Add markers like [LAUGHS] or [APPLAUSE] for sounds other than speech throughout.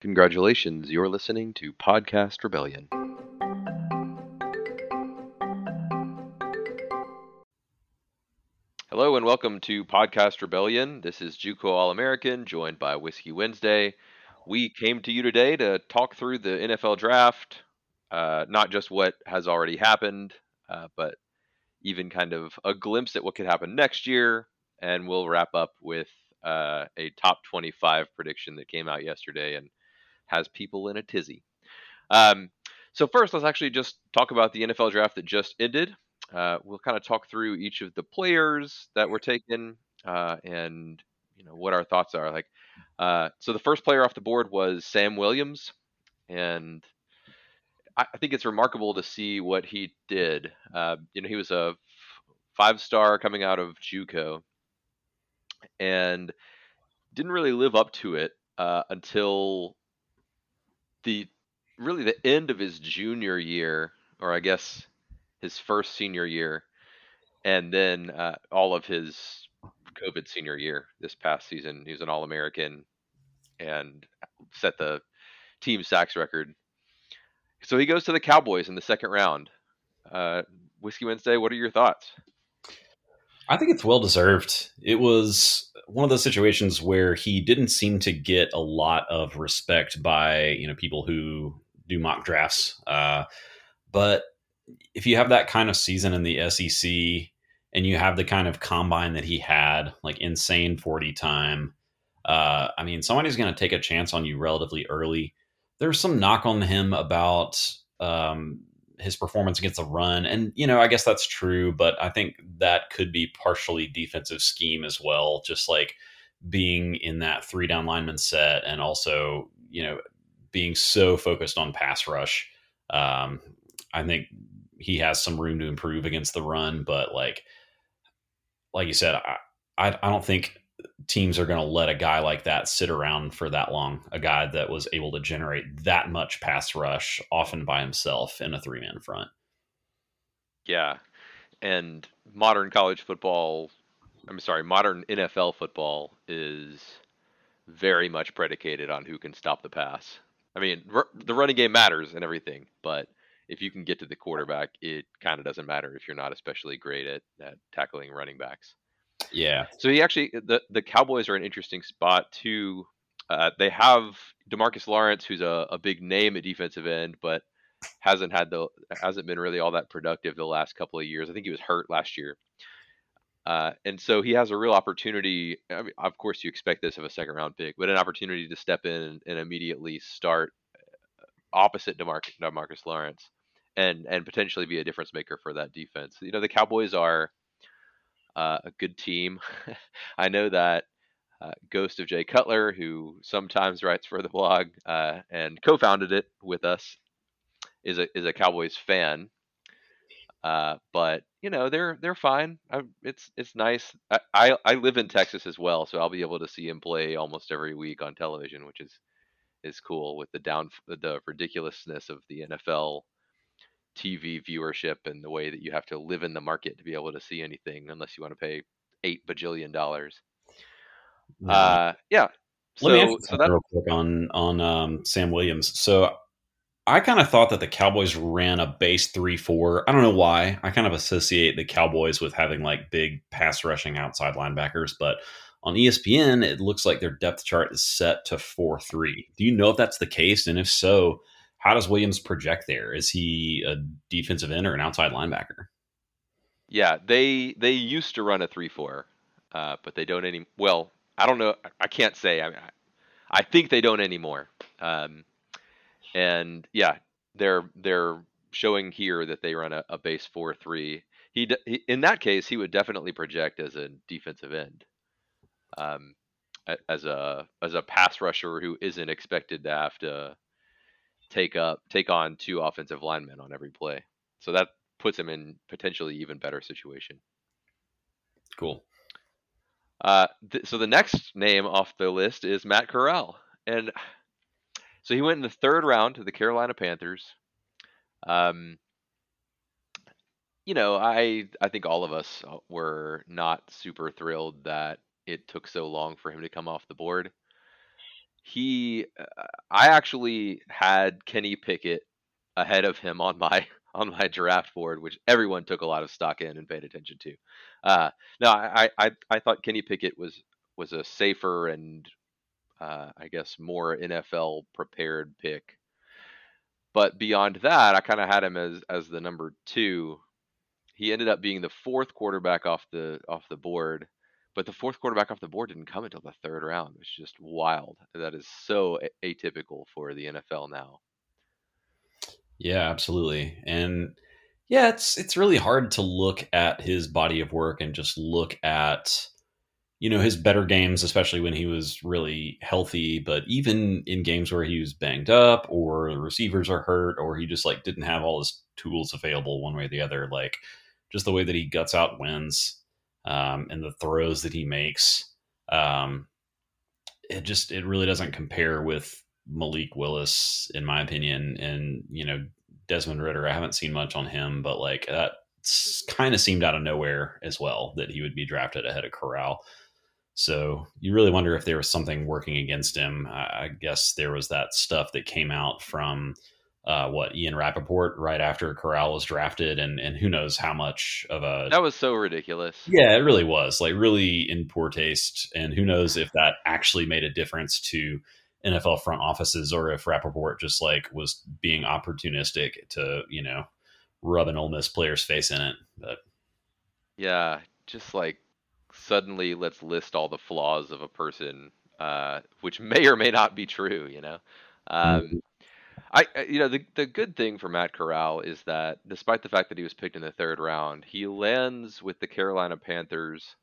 Congratulations, you're listening to Podcast Rebellion. Hello and welcome to Podcast Rebellion. This is Juco All American, joined by Whiskey Wednesday. We came to you today to talk through the NFL draft, uh, not just what has already happened, uh, but even kind of a glimpse at what could happen next year. And we'll wrap up with uh, a top 25 prediction that came out yesterday and has people in a tizzy. Um, so first, let's actually just talk about the NFL draft that just ended. Uh, we'll kind of talk through each of the players that were taken uh, and you know what our thoughts are. Like, uh, so the first player off the board was Sam Williams, and I, think it's remarkable to see what he did. Uh, you know, he was a f- five-star coming out of JUCO, and didn't really live up to it uh, until the really the end of his junior year, or I guess his first senior year, and then uh, all of his COVID senior year this past season. He was an All American and set the team sacks record. So he goes to the Cowboys in the second round. Uh, Whiskey Wednesday, what are your thoughts? I think it's well deserved. It was one of those situations where he didn't seem to get a lot of respect by you know people who do mock drafts. Uh, but if you have that kind of season in the SEC and you have the kind of combine that he had, like insane forty time, uh, I mean, somebody's going to take a chance on you relatively early. There's some knock on him about um, his performance against the run. And, you know, I guess that's true, but I think that could be partially defensive scheme as well. Just like being in that three down lineman set and also, you know, being so focused on pass rush. Um, I think he has some room to improve against the run, but like, like you said, I, I, I don't think teams are going to let a guy like that sit around for that long. A guy that was able to generate that much pass rush, often by himself in a three man front. Yeah. And modern college football, I'm sorry, modern NFL football is very much predicated on who can stop the pass. I mean, r- the running game matters and everything, but if you can get to the quarterback, it kind of doesn't matter if you're not especially great at, at tackling running backs. Yeah. So he actually the the Cowboys are an interesting spot too. Uh, they have DeMarcus Lawrence, who's a, a big name at defensive end, but hasn't had the hasn't been really all that productive the last couple of years. I think he was hurt last year. Uh, and so he has a real opportunity. I mean, of course, you expect this of a second round pick, but an opportunity to step in and, and immediately start uh, opposite DeMarcus, DeMarcus Lawrence and and potentially be a difference maker for that defense. You know, the Cowboys are uh, a good team. [LAUGHS] I know that uh, Ghost of Jay Cutler, who sometimes writes for the blog uh, and co-founded it with us, is a is a Cowboys fan. Uh, but you know they're they're fine. I, it's it's nice. I, I, I live in Texas as well, so I'll be able to see him play almost every week on television, which is is cool with the down the ridiculousness of the NFL TV viewership and the way that you have to live in the market to be able to see anything unless you want to pay eight bajillion dollars. Yeah. Uh, yeah. Let so, me ask so that, real quick on on um, Sam Williams. So I kind of thought that the Cowboys ran a base three four. I don't know why. I kind of associate the Cowboys with having like big pass rushing outside linebackers, but on ESPN it looks like their depth chart is set to four three. Do you know if that's the case? And if so, how does Williams project there? Is he a defensive end or an outside linebacker? Yeah, they they used to run a three four, uh, but they don't any. Well, I don't know. I can't say. I I think they don't anymore. Um, and yeah, they're they're showing here that they run a, a base four three. He, he, in that case he would definitely project as a defensive end. Um, as a as a pass rusher who isn't expected to have to take up take on two offensive linemen on every play. So that puts him in potentially even better situation. Cool. Uh, th- so the next name off the list is Matt Corral, and so he went in the third round to the Carolina Panthers. Um, you know, I I think all of us were not super thrilled that it took so long for him to come off the board. He, uh, I actually had Kenny Pickett ahead of him on my [LAUGHS] on my draft board, which everyone took a lot of stock in and paid attention to. Uh, no, I, I I thought Kenny Pickett was was a safer and uh, I guess more NFL prepared pick. But beyond that, I kind of had him as as the number two. He ended up being the fourth quarterback off the off the board, but the fourth quarterback off the board didn't come until the third round. It's just wild. That is so atypical for the NFL now. Yeah, absolutely. And yeah, it's it's really hard to look at his body of work and just look at you know his better games especially when he was really healthy but even in games where he was banged up or the receivers are hurt or he just like didn't have all his tools available one way or the other like just the way that he guts out wins um, and the throws that he makes um, it just it really doesn't compare with Malik Willis in my opinion and you know Desmond Ridder. I haven't seen much on him but like that kind of seemed out of nowhere as well that he would be drafted ahead of Corral so you really wonder if there was something working against him. I guess there was that stuff that came out from uh, what Ian Rapoport right after Corral was drafted, and and who knows how much of a that was so ridiculous. Yeah, it really was like really in poor taste, and who knows if that actually made a difference to NFL front offices or if Rapoport just like was being opportunistic to you know rub an Ole Miss player's face in it. But yeah, just like suddenly let's list all the flaws of a person, uh, which [LAUGHS] may or may not be true. You know, um, mm-hmm. I you know the the good thing for Matt Corral is that despite the fact that he was picked in the third round, he lands with the Carolina Panthers,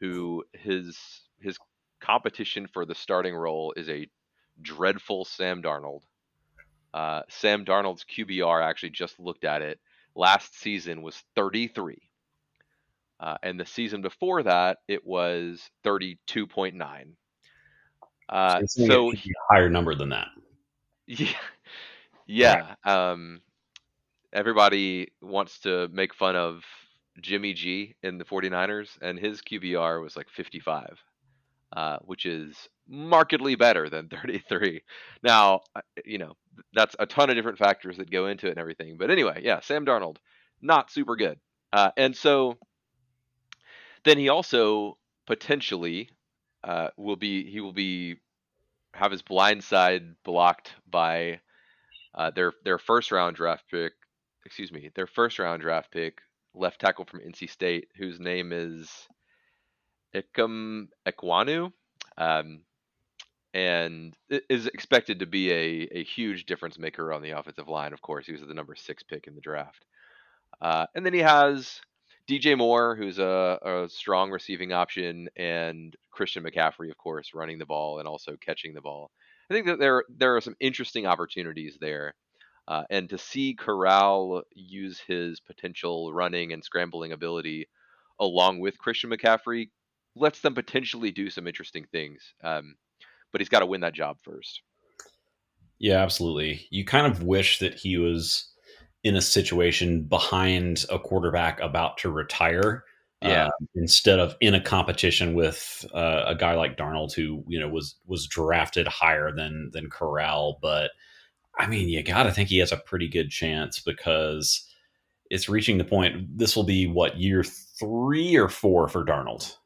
who his his competition for the starting role is a dreadful Sam Darnold. Uh, Sam Darnold's QBR actually just looked at it last season was 33. Uh, and the season before that, it was 32.9. Uh, so, so he, higher number than that. [LAUGHS] Yeah. Yeah. Um, everybody wants to make fun of Jimmy G in the 49ers, and his QBR was like 55, uh, which is markedly better than [LAUGHS] 33. Now, uh, you know, that's a ton of different factors that go into it and everything. But anyway, yeah, Sam Darnold, not super good. Uh, and so then he also potentially uh, will be he will be have his blind side blocked by uh, their their first round draft pick. Excuse me, their first round draft pick, left tackle from NC State, whose name is Ikem Ekwonu, um, and is expected to be a, a huge difference maker on the offensive line. Of course, he was the number six pick in the draft, uh, and then he has DJ Moore, who's a, a, strong receiving option, and Christian McCaffrey, of course, running the ball and also catching the ball. I think that there there are some interesting opportunities there, uh, and to see Corral use his potential running and scrambling ability along with Christian McCaffrey lets them potentially do some interesting things. Um, but he's got to win that job first. Yeah, absolutely. You kind of wish that he was in a situation behind a quarterback about to retire. Yeah. Uh, instead of in a competition with uh, a guy like Darnold, who you know was was drafted higher than than Corral, but I mean, you got to think he has a pretty good chance because it's reaching the point. This will be what year three or four for Darnold.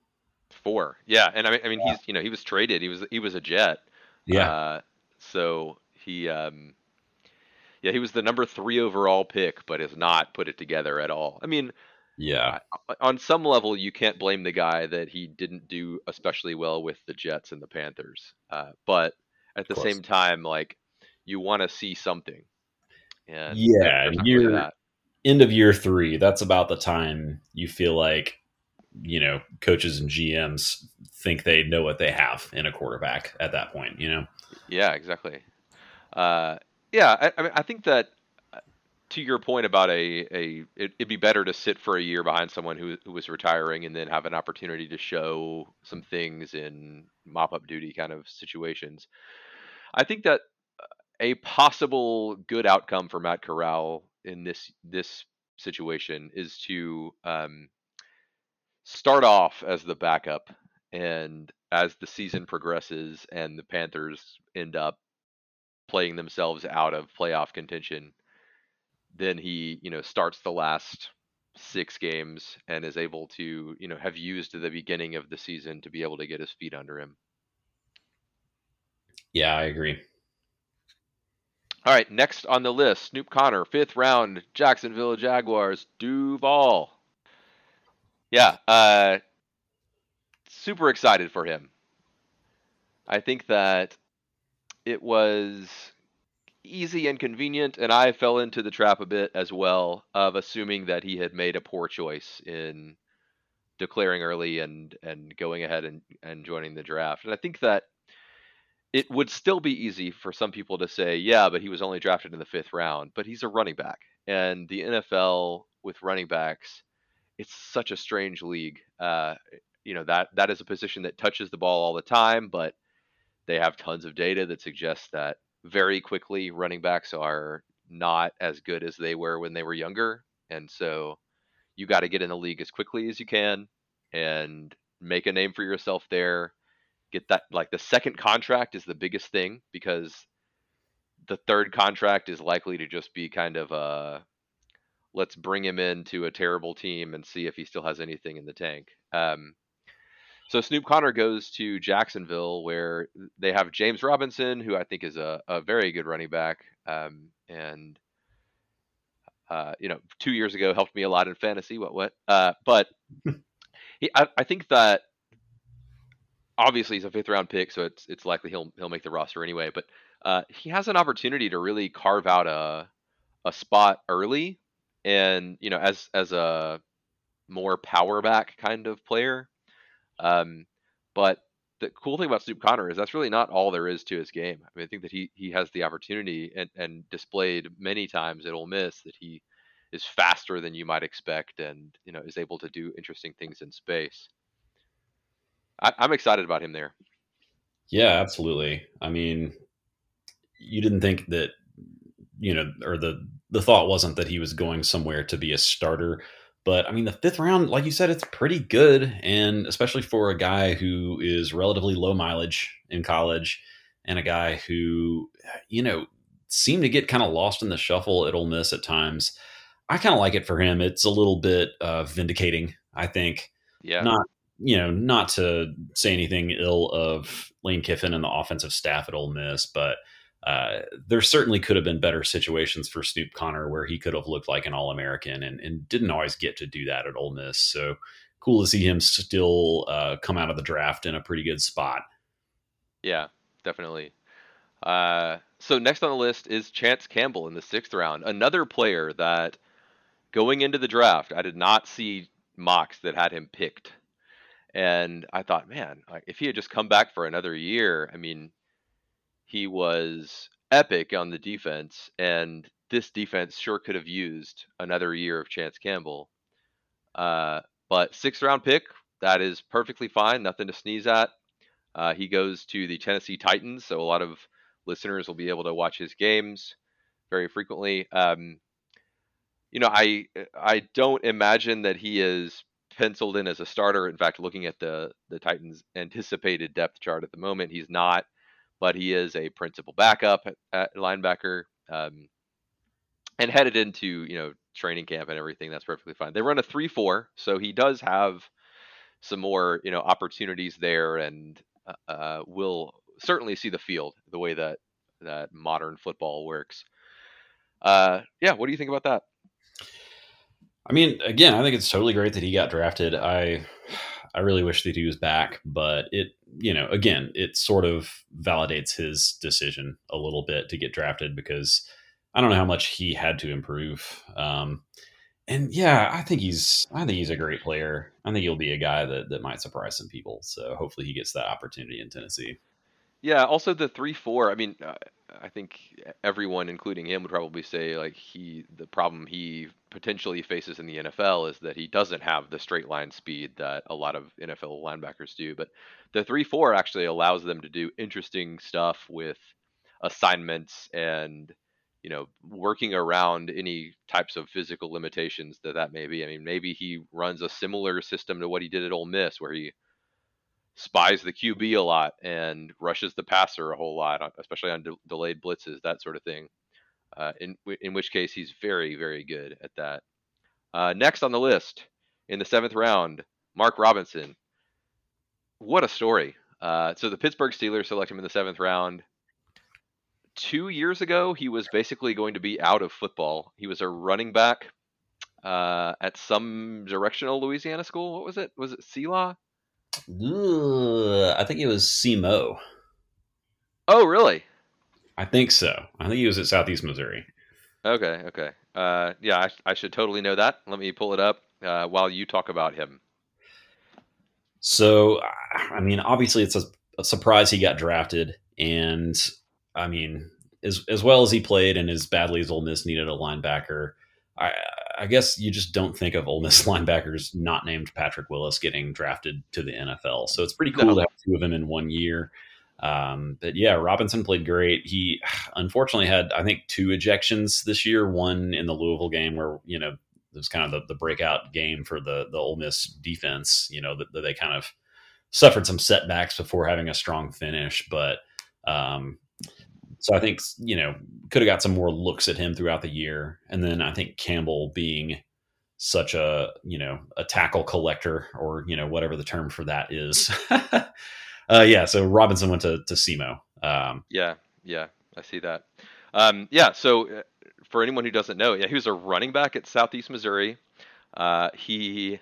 Four, yeah, and I mean, I mean, yeah. he's you know he was traded. He was he was a Jet. Yeah. Uh, so he um, yeah, he was the number three overall pick, but has not put it together at all. I mean, yeah, on some level, you can't blame the guy that he didn't do especially well with the Jets and the Panthers. Uh, but at the same time, like you want to see something. And yeah, year end of year three. That's about the time you feel like you know coaches and GMs think they know what they have in a quarterback at that point. You know. Yeah, exactly. Uh, yeah, I, I mean, I think that uh, to your point about a a it, would be better to sit for a year behind someone who who was retiring and then have an opportunity to show some things in mop up duty kind of situations. I think that uh, a possible good outcome for Matt Corral in this this situation is to um, start off as the backup and as the season progresses and the Panthers end up playing themselves out of playoff contention, then he, you know, starts the last six games and is able to, you know, have used the beginning of the season to be able to get his feet under him. Yeah, I agree. All right, next on the list, Snoop Conner, fifth round, Jacksonville Jaguars, Duval. Yeah, uh, super excited for him. I think that it was easy and convenient, and I fell into the trap a bit as well of assuming that he had made a poor choice in declaring early and and going ahead and, and joining the draft. And I think that it would still be easy for some people to say, yeah, but he was only drafted in the fifth round, but he's a running back. And the NFL with running backs, it's such a strange league. Uh, you know, that that is a position that touches the ball all the time, but they have tons of data that suggests that very quickly running backs are not as good as they were when they were younger. And so you got to get in the league as quickly as you can and make a name for yourself there get that like the second contract is the biggest thing because the third contract is likely to just be kind of a let's bring him into a terrible team and see if he still has anything in the tank. Um, so Snoop Conner goes to Jacksonville where they have James Robinson, who I think is a, a very good running back, um, and uh, you know, two years ago helped me a lot in fantasy. What what? Uh, but [LAUGHS] he, I, I think that obviously he's a fifth round pick, so it's it's likely he'll he'll make the roster anyway. But uh, he has an opportunity to really carve out a a spot early, and you know as as a more power back kind of player. Um, but the cool thing about Snoop Conner is that's really not all there is to his game. I mean, I think that he he has the opportunity and and displayed many times at Ole Miss that he is faster than you might expect, and you know is able to do interesting things in space. I, I'm excited about him there. Yeah, absolutely. I mean, you didn't think that you know, or the the thought wasn't that he was going somewhere to be a starter. But I mean, the fifth round, like you said, it's pretty good, and especially for a guy who is relatively low mileage in college, and a guy who, you know, seemed to get kind of lost in the shuffle at Ole Miss at times. I kind of like it for him. It's a little bit uh, vindicating, I think. Yeah. Not you know, not to say anything ill of Lane Kiffin and the offensive staff at Ole Miss, but uh, there certainly could have been better situations for Snoop Conner where he could have looked like an All American and, and, didn't always get to do that at Ole Miss. So cool to see him still uh, come out of the draft in a pretty good spot. Yeah, definitely. Uh, so next on the list is Chance Campbell in the sixth round, another player that going into the draft, I did not see mocks that had him picked and I thought, man, if he had just come back for another year, I mean, he was epic on the defense, and this defense sure could have used another year of Chance Campbell. Uh, but sixth round pick, that is perfectly fine, nothing to sneeze at. Uh, he goes to the Tennessee Titans, so a lot of listeners will be able to watch his games very frequently. Um, you know, I I don't imagine that he is penciled in as a starter. In fact, looking at the the Titans' anticipated depth chart at the moment, he's not, but he is a principal backup at, linebacker. Um, and headed into you know training camp and everything, that's perfectly fine. They run a three-four, so he does have some more you know opportunities there, and uh, uh will certainly see the field the way that that modern football works. Uh, yeah, what do you think about that? I mean, again, I think it's totally great that he got drafted. I I really wish that he was back, but it, you know, again, it sort of validates his decision a little bit to get drafted because I don't know how much he had to improve. Um, and yeah, I think he's I think he's a great player. I think he'll be a guy that that might surprise some people. So hopefully he gets that opportunity in Tennessee. Yeah. Also, the three four. I mean, uh, I think everyone, including him, would probably say like he the problem he potentially faces in the NFL is that he doesn't have the straight line speed that a lot of NFL linebackers do. But the three four actually allows them to do interesting stuff with assignments and you know working around any types of physical limitations that that may be. I mean, maybe he runs a similar system to what he did at Ole Miss, where he spies the QB a lot and rushes the passer a whole lot, especially on de- delayed blitzes, that sort of thing. Uh, in in which case he's very very good at that. Uh, next on the list in the seventh round, Mark Robinson. What a story! Uh, so the Pittsburgh Steelers select him in the seventh round. Two years ago, he was basically going to be out of football. He was a running back uh, at some directional Louisiana school. What was it? Was it CELA? I think it was SEMO. Oh, really? I think so. I think he was at Southeast Missouri. Okay, okay. Uh, yeah, I, I, should totally know that. Let me pull it up uh, while you talk about him. So, I mean, obviously, it's a, a, surprise he got drafted, and I mean, as as well as he played, and as badly as Ole Miss needed a linebacker, I, I guess you just don't think of Ole Miss [LAUGHS] linebackers not named Patrick Willis getting drafted to the NFL. So it's pretty cool no. to have two of them in one year. Um, but yeah, Robinson played great. He [SIGHS] unfortunately had, I think, two ejections this year. One in the Louisville game where you know it was kind of the, the breakout game for the the Ole Miss defense. You know that, they kind of suffered some setbacks before having a strong finish, but um, so I think you know could have got some more looks at him throughout the year, and then I think Campbell being such a you know a tackle collector or you know whatever the term for that is. [LAUGHS] uh, yeah, so Robinson went to to SEMO. Um, yeah, yeah, I see that. Um, yeah, so uh, for anyone who doesn't know, yeah, he was a running back at Southeast Missouri. Uh, he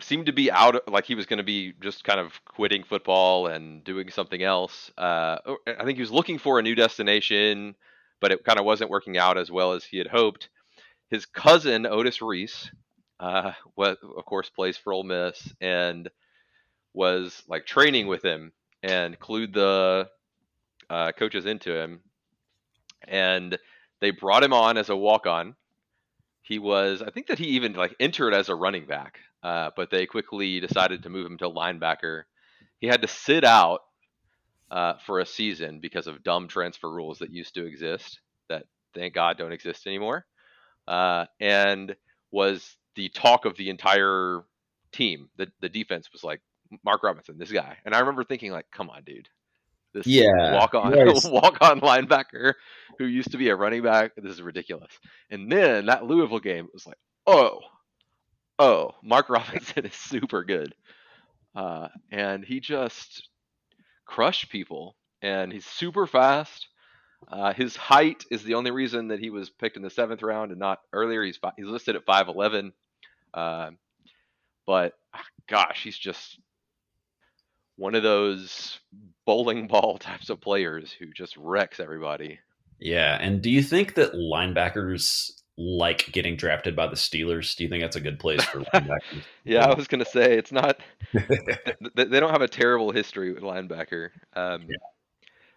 seemed to be out like he was going to be just kind of quitting football and doing something else. Uh, I think he was looking for a new destination, but it kind of wasn't working out as well as he had hoped. His cousin Otis Reese, uh, what of course plays for Ole Miss and was like training with him and clued the uh, coaches into him, and they brought him on as a walk on. He was, I think that he even like entered as a running back uh, but they quickly decided to move him to linebacker. He had to sit out uh, for a season because of dumb transfer rules that used to exist that thank God don't exist anymore, uh, and was the talk of the entire team. The the defense was like Mark Robinson, this guy, and I remember thinking like, come on, dude. This yeah, walk on yes. [LAUGHS] walk on linebacker who used to be a running back. This is ridiculous. And then that Louisville game was like, oh, oh, Mark [LAUGHS] Robinson is super good. Uh, and he just crushed people. And he's super fast. Uh, his height is the only reason that he was picked in the seventh round and not earlier. He's he's listed at five eleven, uh, but gosh, he's just one of those bowling [LAUGHS] ball types of players who just wrecks everybody. Yeah, and do you think that linebackers like getting drafted by the Steelers? Do you think that's a good place for [LAUGHS] linebackers? yeah, I was going to say it's not. [LAUGHS] they don't have a terrible history with linebacker. Um, yeah.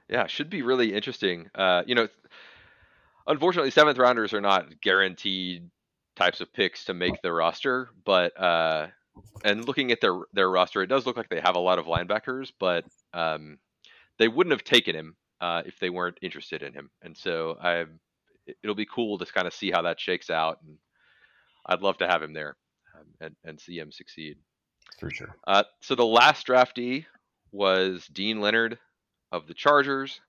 yeah, should be really interesting. Uh, you know, unfortunately, seventh rounders are not guaranteed types of picks to make the roster, but uh, and looking at their their roster, it does look like they have a lot of linebackers, but um, they wouldn't have taken him uh, if they weren't interested in him. And so I it'll be cool to kind of see how that shakes out, and I'd love to have him there um, and and see him succeed. For sure. Uh, so the last draftee was Deane Leonard of the Chargers.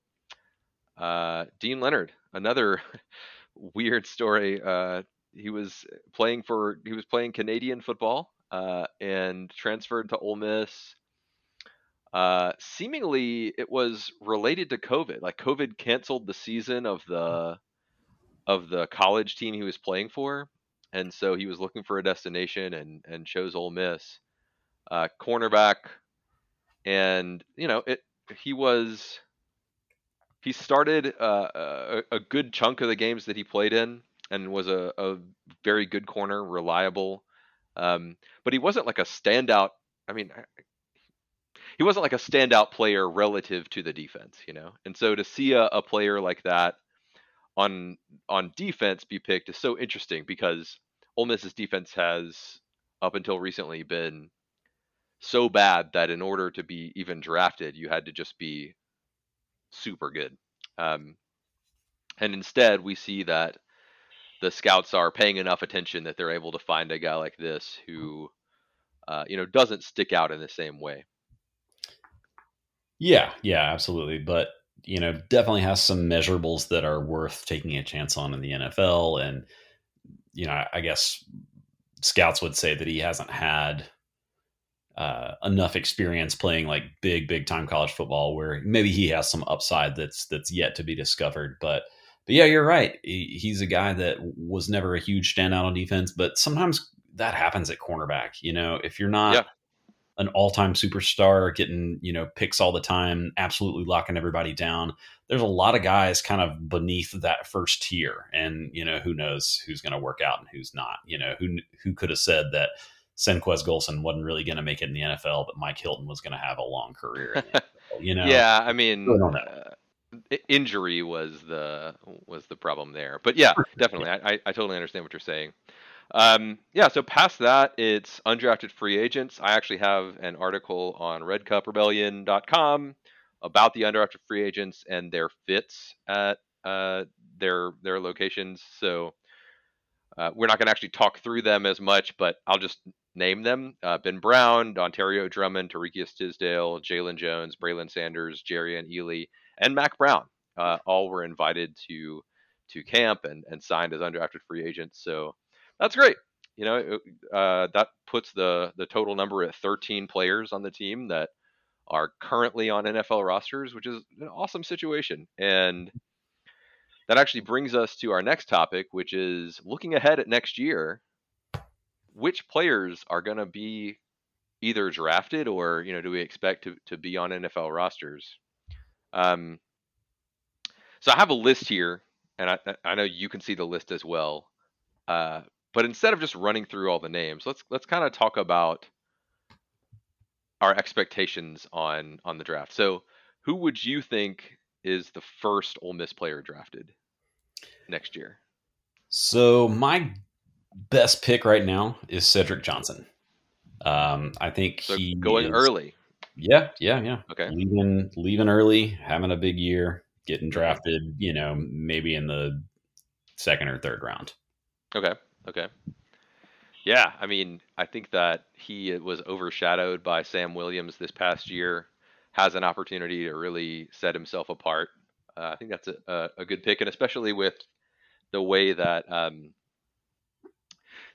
Uh, Deane Leonard, another [LAUGHS] weird story. Uh, he was playing for he was playing Canadian football uh, and transferred to Ole Miss. Uh, seemingly, it was related to COVID. Like COVID canceled the season of the of the college team he was playing for, and so he was looking for a destination and and chose Ole Miss, uh, cornerback, and you know it. He was he started uh, a, a, good chunk of the games that he played in and was a, a very good corner, reliable. Um, but he wasn't like a standout. I mean, he wasn't like a standout player relative to the defense, you know. And so to see a, a player like that on on defense be picked is so interesting because Ole Miss's defense has up until recently been so bad that in order to be even drafted, you had to just be super good. Um, and instead, we see that the scouts are paying enough attention that they're able to find a guy like this who uh, you know, doesn't stick out in the same way. Yeah, yeah, absolutely. But you know, definitely has some measurables that are worth taking a chance on in the NFL. And you know, I guess scouts would say that he hasn't had uh, enough experience playing like big, big time college football where maybe he has some upside that's that's yet to be discovered. But but yeah, you're right. He, he's a guy that was never a huge standout on defense, but sometimes that happens at cornerback. You know, if you're not yeah. an all time superstar getting you know picks all the time, absolutely locking everybody down. There's a lot of guys kind of beneath that first tier, and you know who knows who's going to work out and who's not. You know who who could have said that Senquez Golson wasn't really going to make it in the NFL, but Mike Hilton was going to have a long career. you know, [LAUGHS] yeah. I mean, uh, injury was the was the problem there. But yeah, definitely, I, I totally understand what you're saying. Um, yeah, so past that, it's undrafted free agents. I actually have an article on RedCupRebellion.com about the undrafted free agents and their fits at uh, their their locations. So uh, we're not going to actually talk through them as much, but I'll just name them uh, Ben Brown, Dontario Drummond, Tariqious Tisdale, Jalen Jones, Braylon Sanders, Jerrion Ealy, and Mac Brown. Uh, all were invited to to camp and, and signed as undrafted free agents. So that's great. You know, uh, that puts the the total number at 13 players on the team that are currently on NFL rosters, which is an awesome situation. And that actually brings us to our next topic, which is looking ahead at next year which players are going to be either drafted or you know do we expect to, to be on NFL rosters? Um, so I have a list here, and I, I know you can see the list as well. Uh, but instead of just running through all the names, let's let's kind of talk about our expectations on on the draft. So, who would you think is the first Ole Miss player drafted next year? So my best pick right now is Cedric Johnson. Um, I think so he going is, early. Yeah, yeah, yeah. Okay, leaving leaving early, having a big year, getting drafted. You know, maybe in the second or third round. Okay. Okay. Yeah, I mean, I think that he was overshadowed by Sam Williams this past year. Has an opportunity to really set himself apart. Uh, I think that's a, a, a, good pick, and especially with the way that um,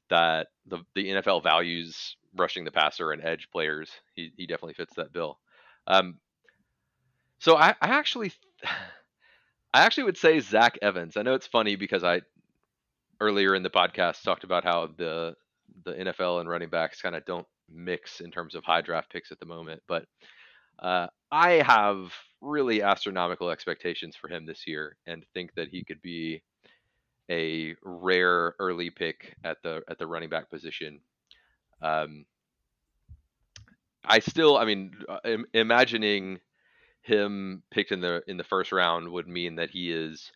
that the the NFL values rushing the passer and edge players. He he definitely fits that bill. Um, so I, I actually [SIGHS] I actually would say Zach Evans. I know it's funny because I earlier in the podcast talked about how the the NFL and running backs kind of don't mix in terms of high draft picks at the moment, but uh, I have really astronomical expectations for him this year and think that he could be a rare early pick at the at the running back position. Um, I still, I mean, uh, Im- imagining him picked in the in the first round would mean that he is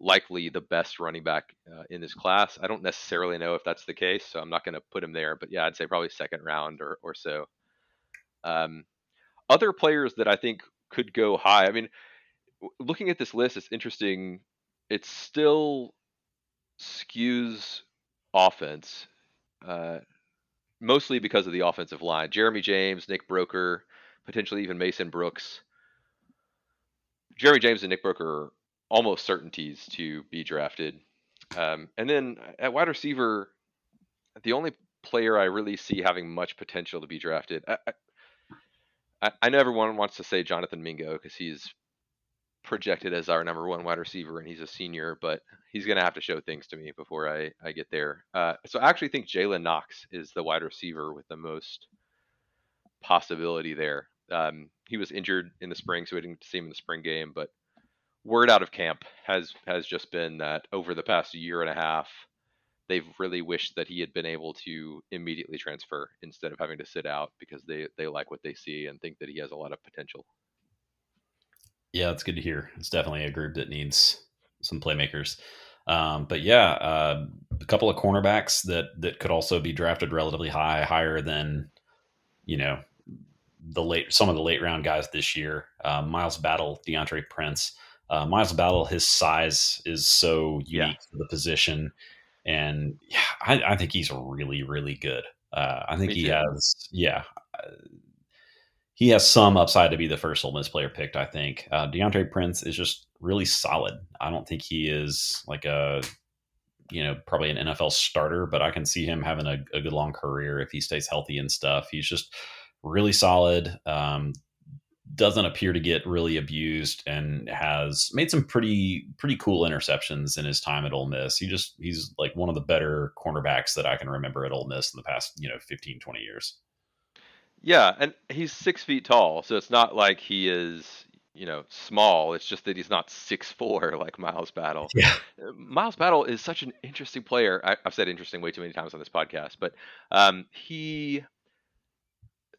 likely the best running back uh, in this class. I don't necessarily know if that's the case, so I'm not going to put him there. But yeah, I'd say probably second round or or so. Um, other players that I think could go high. I mean, looking at this list, it's interesting. It still skews offense, uh, mostly because of the offensive line. Jeremy James, Nick Broeker, potentially even Mason Brooks. Jeremy James and Nick Broeker are almost certainties to be drafted. Um, and then at wide receiver, the only player I really see having much potential to be drafted. I, I, I know everyone wants to say Jonathan Mingo because he's projected as our number one wide receiver, and he's a senior, but he's going to have to show things to me before I, I get there. Uh, so I actually think Jalen Knox is the wide receiver with the most possibility there. Um, he was injured in the spring, so we didn't see him in the spring game. But word out of camp has has just been that over the past year and a half, they've really wished that he had been able to immediately transfer instead of having to sit out because they they like what they see and think that he has a lot of potential. Yeah, it's good to hear. It's definitely a group that needs some playmakers. Um, but yeah, uh, a couple of cornerbacks that that could also be drafted relatively high, higher than you know the late some of the late round guys this year. Uh, Miles Battle, Deantre Prince. Uh, Miles Battle, his size is so unique yeah. to the position, and yeah, I, I, think he's really really good. Uh, I think Me he too. has, yeah, uh, he has some upside to be the first Ole Miss player picked. I think uh, Deantre Prince is just really solid. I don't think he is like a, you know, probably an NFL starter, but I can see him having a, a good long career if he stays healthy and stuff. He's just really solid. Um, doesn't appear to get really abused and has made some pretty pretty cool interceptions in his time at Ole Miss. He just he's like one of the better cornerbacks that I can remember at Ole Miss in the past, you know, 15, 20 years. Yeah, and he's six feet tall, so it's not like he is, you know, small. It's just that he's not six four [LAUGHS] like Miles Battle. Yeah, uh, Miles Battle is such an interesting player. I, have said interesting way too many times on this podcast, but um, he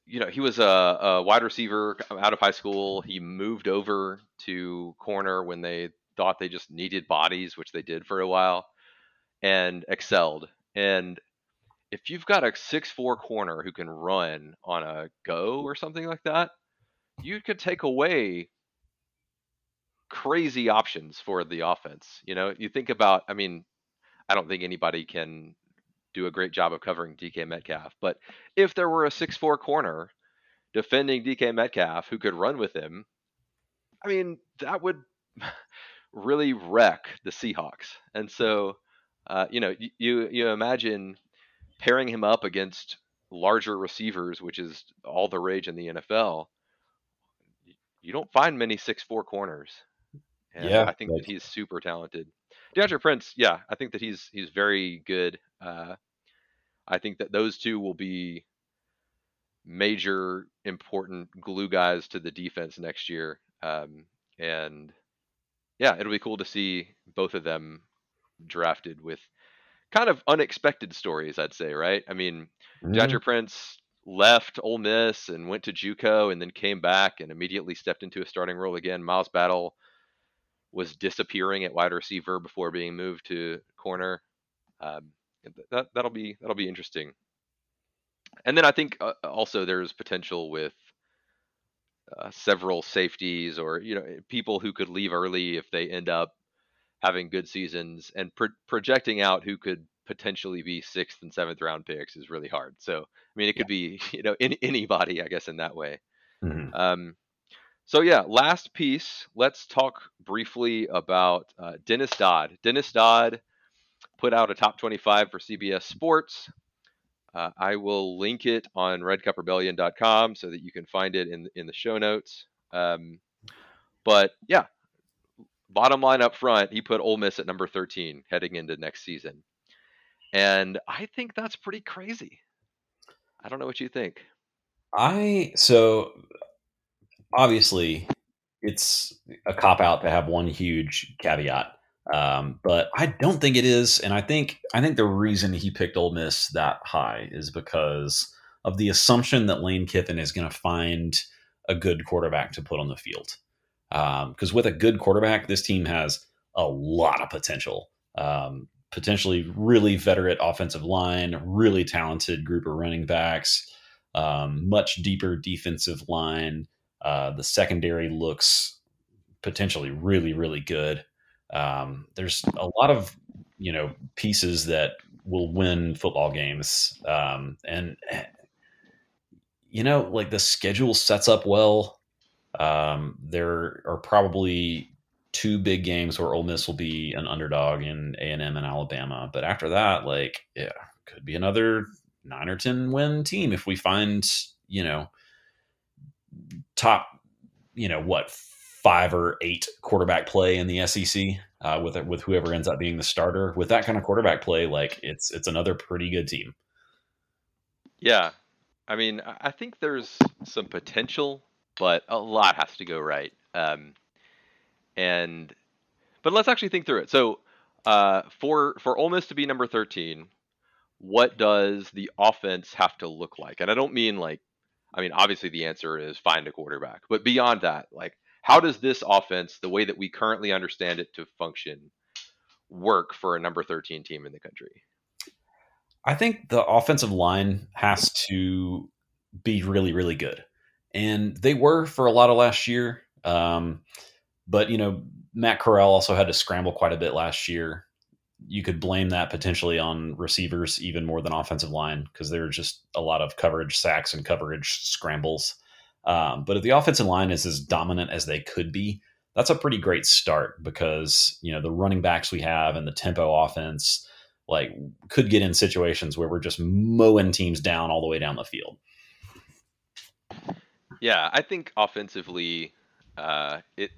you know, he was a, a, wide receiver out of high school. He moved over to corner when they thought they just needed bodies, which they did for a while, and excelled. And if you've got a six four corner who can run on a go or something like that, you could take away crazy options for the offense. You know, you think about, I mean, I don't think anybody can do a great job of covering DK Metcalf. But if there were a six-four corner defending DK Metcalf who could run with him, I mean, that would [LAUGHS] really wreck the Seahawks. And so, uh, you know, you you imagine pairing him up against larger receivers, which is all the rage in the NFL. You don't find many six-four corners. And yeah, I think that he's super talented. Deantre Prince, yeah, I think that he's he's very good. Uh, I think that those two will be major important glue guys to the defense next year. Um, and yeah, it'll be cool to see both of them drafted with kind of unexpected stories, I'd say, right? I mean, mm Prince left Ole Miss and went to JUCO and then came back and immediately stepped into a starting role again. Miles Battle was disappearing at wide receiver before being moved to corner. Um, that that'll be that'll be interesting. And then I think uh, also there's potential with uh, several safeties or you know people who could leave early if they end up having good seasons and pro- projecting out who could potentially be sixth and seventh round picks is really hard. So I mean, it could yeah. be [LAUGHS] you know any, anybody, I guess, in that way. Mm-hmm. Um, so yeah, last piece. Let's talk briefly about uh, Dennis Dodd. Dennis Dodd put out a top 25 for CBS Sports. Uh, I will link it on redcuprebellion.com so that you can find it in in the show notes. Um, but yeah, bottom line up front, he put Ole Miss at number 13 heading into next season, and I think that's pretty crazy. I don't know what you think. I so obviously it's a cop out to have one huge caveat um, but I don't think it is, and I think I think the reason he picked Ole Miss that high is because of the assumption that Lane Kiffin is going to find a good quarterback to put on the field. Because um, with a good quarterback, this team has a lot of potential. Um, potentially really veteran offensive line, really talented group of running backs, um, much deeper defensive line. Uh, the secondary looks potentially really, really good. Um, there's a lot of you know pieces that will win football games, um, and you know like the schedule sets up well. Um, there are probably two big games where Ole Miss will be an underdog in A and M and Alabama, but after that, like yeah, could be another nine or ten win team if we find you know top you know what five or eight quarterback play in the SEC uh, with with whoever ends up being the starter. With that kind of quarterback play, like it's it's another pretty good team. Yeah, I mean, I think there's some potential, but a lot has to go right. Um, and but let's actually think through it. So uh, for for Ole Miss to be number thirteen, what does the offense have to look like? And I don't mean like, I mean obviously the answer is find a quarterback, but beyond that, like how does this offense, the way that we currently understand it to function, work for a number 13 team in the country? I think the offensive line has to be really, really good. And they were for a lot of last year. Um, but, you know, Matt Corral also had to scramble quite a bit last year. you could blame that potentially on receivers even more than offensive line because there are just a lot of coverage sacks and coverage scrambles. Um, but if the offensive line is as dominant as they could be, that's a pretty great start because you know the running backs we have and the tempo offense like could get in situations where we're just mowing teams down all the way down the field. Yeah, I think offensively, uh, it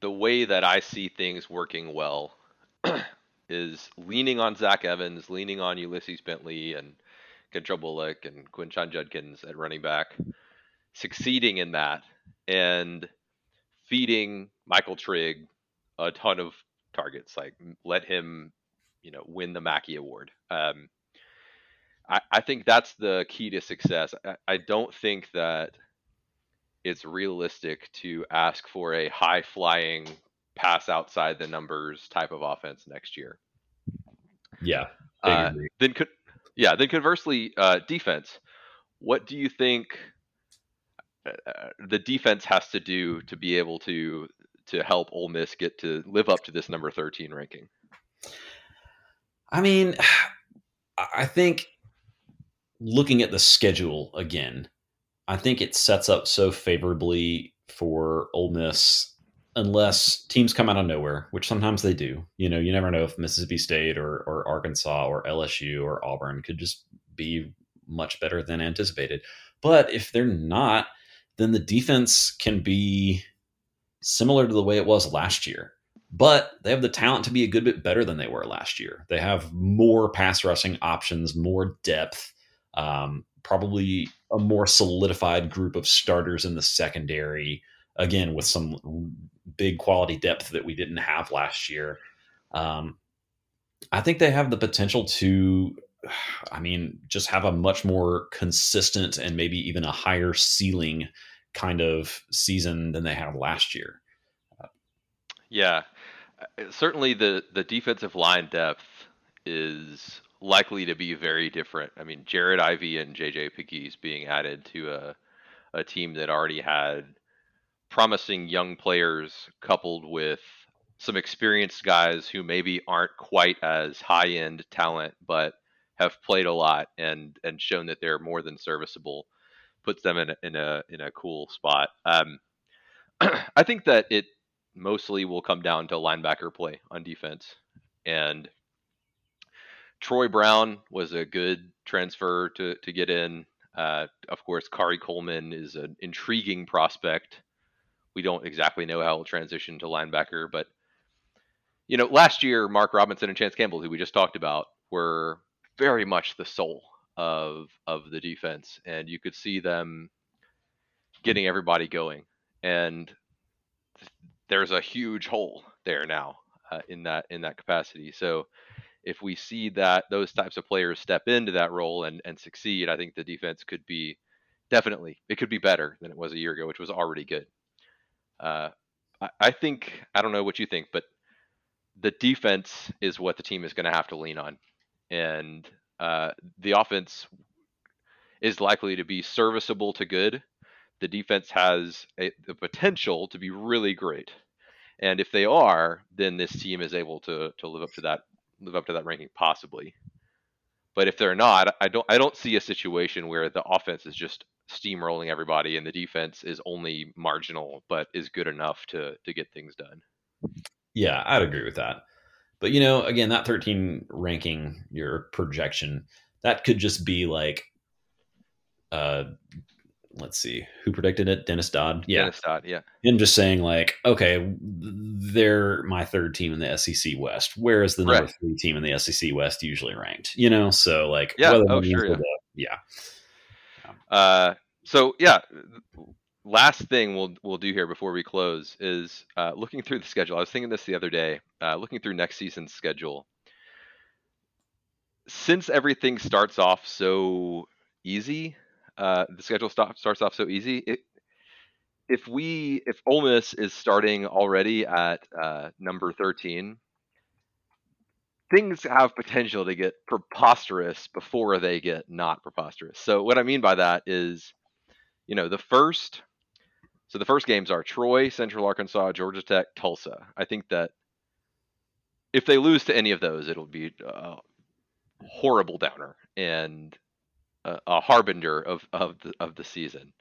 the way that I see things working well [CLEARS THROAT] is leaning on Zach Evans, leaning on Ulysses Bentley and Kentrell Bullock and Quinshon Judkins at running back, succeeding in that, and feeding Michael Trigg a ton of targets. Like let him, you know, win the Mackey Award. Um, I, I think that's the key to success. I, I don't think that it's realistic to ask for a high flying pass outside the numbers type of offense next year. Yeah. Uh, then could yeah. Then conversely, uh, defense. What do you think uh, uh, the defense has to do to be able to to help Ole Miss get to live up to this number thirteen ranking? I mean, [SIGHS] I think looking at the schedule again, I think it sets up so favorably for Ole Miss unless teams come out of nowhere, which sometimes they do. You know, you never know if Mississippi State or, or Arkansas or LSU or Auburn could just be much better than anticipated. But if they're not, then the defense can be similar to the way it was last year. But they have the talent to be a good bit better than they were last year. They have more pass rushing options, more depth, um, probably a more solidified group of starters in the secondary. Again, with some big quality depth that we didn't have last year. Um, I think they have the potential to, I mean, just have a much more consistent and maybe even a higher ceiling kind of season than they had last year. Yeah, uh, certainly the the defensive line depth is likely to be very different. I mean, Jared Ivey and JJ Pegues being added to a a team that already had promising young players coupled with some experienced guys who maybe aren't quite as high end talent but have played a lot and and shown that they're more than serviceable puts them in a, in a in a cool spot. Um, [CLEARS THROAT] I think that it mostly will come down to linebacker play on defense, and Troy Brown was a good transfer to to get in. Uh, of course, Khari Coleman is an intriguing prospect we don't exactly know how he'll transition to linebacker, but you know, last year Mark Robinson and Chance Campbell, who we just talked about, were very much the soul of of the defense, and you could see them getting everybody going. And there's a huge hole there now uh, in that in that capacity. So if we see that those types of players step into that role and and succeed, I think the defense could be definitely it could be better than it was a year ago, which was already good. Uh, I, I think I don't know what you think, but the defense is what the team is going to have to lean on, and uh, the offense is likely to be serviceable to good. The defense has a, the potential to be really great, and if they are, then this team is able to to live up to that live up to that ranking possibly. But if they're not, I don't I don't see a situation where the offense is just steamrolling everybody and the defense is only marginal but is good enough to to get things done. Yeah, I'd agree with that. But you know, again, that 13 ranking, your projection, that could just be like uh let's see, who predicted it? Dennis Dodd. Yeah. Dennis Dodd, yeah. Him just saying like, okay, they're my third team in the SEC West. Where is the number right. three team in the SEC West usually ranked? You know, so like yeah, oh, sure, yeah. The, yeah. Uh, so yeah, last thing we'll we'll do here before we close is uh, looking through the schedule. I was thinking this the other day, uh, looking through next season's schedule. Since everything starts off so easy, uh, the schedule stop, starts off so easy. It, if we if Ole Miss is starting already at uh, number thirteen, things have potential to get preposterous before they get not preposterous. So what I mean by that is, you know, the first so the first games are Troy, Central Arkansas, Georgia Tech, Tulsa. I think that if they lose to any of those, it'll be a horrible downer and a, a harbinger of of the of the season.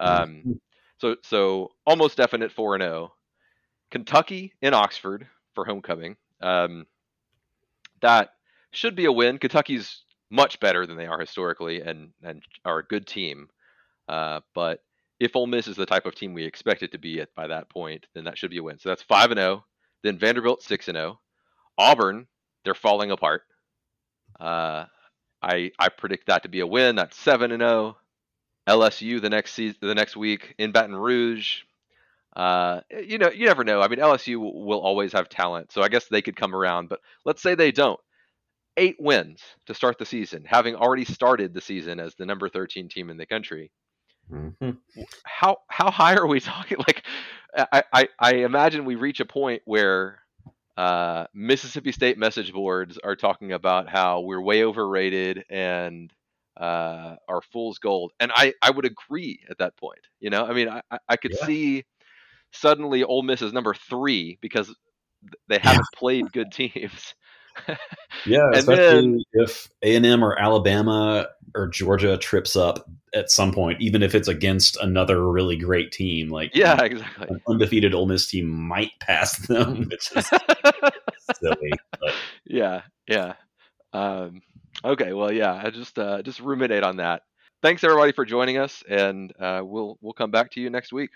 Um, Mm-hmm. so so almost definite four and zero. Kentucky in Oxford for homecoming. Um, that should be a win. Kentucky's much better than they are historically, and and are a good team. Uh, but if Ole Miss is the type of team we expect it to be at by that point, then that should be a win. So that's five and zero. Then Vanderbilt six and zero. Auburn, they're falling apart. Uh, I I predict that to be a win. That's seven and zero. LSU the next season, the next week in Baton Rouge. Uh, you know, you never know. I mean, LSU will always have talent, so I guess they could come around. But let's say they don't. Eight wins to start the season, having already started the season as the number 13 team in the country. Mhm. How how high are we talking? [LAUGHS] Like, I I, I imagine we reach a point where uh, Mississippi State message boards are talking about how we're way overrated and uh, are fool's gold, and I I would agree at that point. You know, I mean, I I- could Yeah. see suddenly Ole Miss is number three because they haven't played good teams. Yeah, especially then- if A and M or Alabama or Georgia trips up at some point, even if it's against another really great team, like yeah, exactly. an undefeated Ole Miss team might pass [LAUGHS] them, which is [LAUGHS] silly. But yeah, yeah. Um, okay, well, yeah. I just uh, just ruminate on that. Thanks everybody for joining us, and uh, we'll we'll come back to you next week.